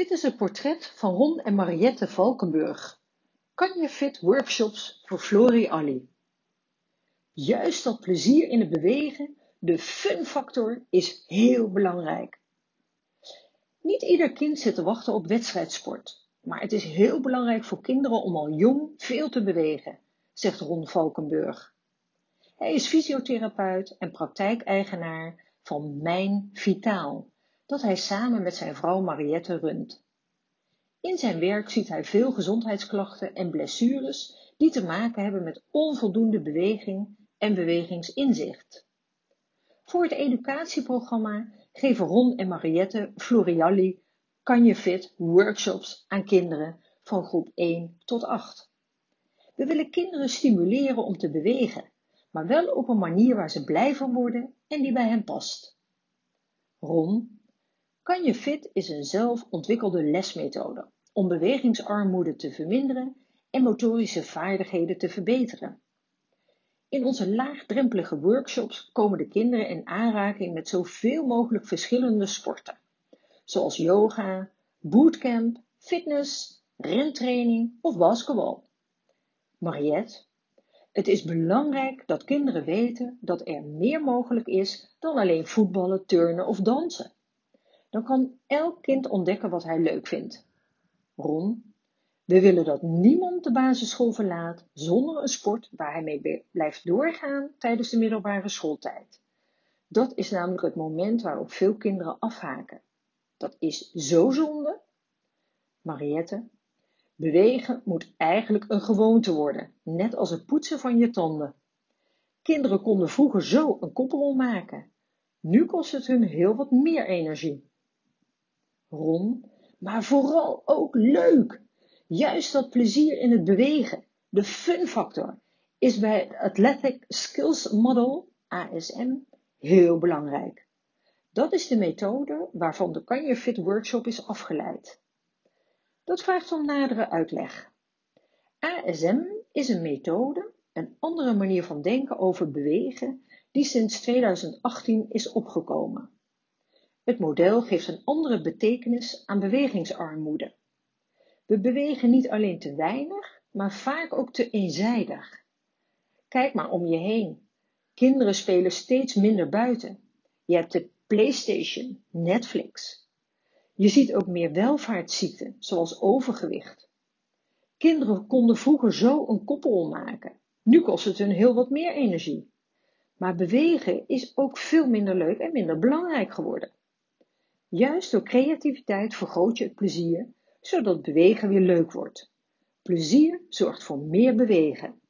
Dit is het portret van Ron en Mariette Valkenburg. Kan je fit workshops voor Flori Ali. Juist dat plezier in het bewegen, de fun factor, is heel belangrijk. Niet ieder kind zit te wachten op wedstrijdsport, maar het is heel belangrijk voor kinderen om al jong veel te bewegen, zegt Ron Valkenburg. Hij is fysiotherapeut en praktijkeigenaar van Mijn Vitaal, dat hij samen met zijn vrouw Mariette runt. In zijn werk ziet hij veel gezondheidsklachten en blessures die te maken hebben met onvoldoende beweging en bewegingsinzicht. Voor het educatieprogramma geven Ron en Mariette Florialli fit workshops aan kinderen van groep 1 tot 8. We willen kinderen stimuleren om te bewegen, maar wel op een manier waar ze blij van worden en die bij hen past. Ron kan je fit is een zelf ontwikkelde lesmethode om bewegingsarmoede te verminderen en motorische vaardigheden te verbeteren. In onze laagdrempelige workshops komen de kinderen in aanraking met zoveel mogelijk verschillende sporten, zoals yoga, bootcamp, fitness, rentraining of basketbal. Mariette, het is belangrijk dat kinderen weten dat er meer mogelijk is dan alleen voetballen, turnen of dansen. Dan kan elk kind ontdekken wat hij leuk vindt. Ron, we willen dat niemand de basisschool verlaat zonder een sport waar hij mee blijft doorgaan tijdens de middelbare schooltijd. Dat is namelijk het moment waarop veel kinderen afhaken. Dat is zo zonde. Mariette, bewegen moet eigenlijk een gewoonte worden, net als het poetsen van je tanden. Kinderen konden vroeger zo een koppel maken. Nu kost het hun heel wat meer energie. Ron, maar vooral ook leuk. Juist dat plezier in het bewegen, de fun factor, is bij het Athletic Skills Model, ASM, heel belangrijk. Dat is de methode waarvan de Kan Fit workshop is afgeleid. Dat vraagt om nadere uitleg. ASM is een methode, een andere manier van denken over bewegen, die sinds 2018 is opgekomen. Het model geeft een andere betekenis aan bewegingsarmoede. We bewegen niet alleen te weinig, maar vaak ook te eenzijdig. Kijk maar om je heen. Kinderen spelen steeds minder buiten. Je hebt de PlayStation, Netflix. Je ziet ook meer welvaartsziekten, zoals overgewicht. Kinderen konden vroeger zo een koppel maken. Nu kost het hun heel wat meer energie. Maar bewegen is ook veel minder leuk en minder belangrijk geworden. Juist door creativiteit vergroot je het plezier, zodat bewegen weer leuk wordt. Plezier zorgt voor meer bewegen.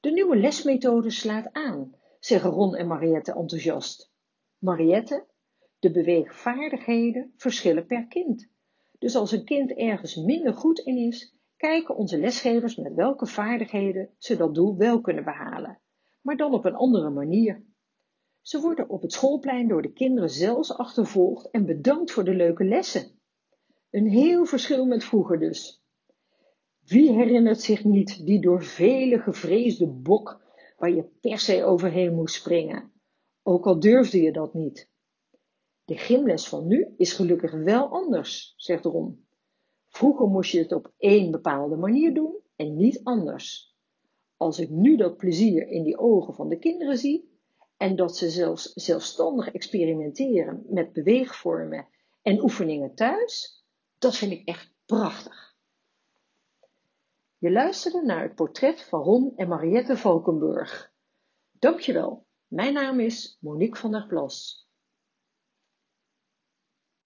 De nieuwe lesmethode slaat aan, zeggen Ron en Mariette enthousiast. Mariette, de beweegvaardigheden verschillen per kind. Dus als een kind ergens minder goed in is, kijken onze lesgevers met welke vaardigheden ze dat doel wel kunnen behalen, maar dan op een andere manier. Ze worden op het schoolplein door de kinderen zelfs achtervolgd en bedankt voor de leuke lessen. Een heel verschil met vroeger dus. Wie herinnert zich niet die door velen gevreesde bok waar je per se overheen moest springen, ook al durfde je dat niet? De gymles van nu is gelukkig wel anders, zegt Ron. Vroeger moest je het op één bepaalde manier doen en niet anders. Als ik nu dat plezier in die ogen van de kinderen zie, en dat ze zelfs zelfstandig experimenteren met beweegvormen en oefeningen thuis, dat vind ik echt prachtig. Je luisterde naar het portret van Ron en Mariette Valkenburg. Dankjewel. Mijn naam is Monique van der Plas.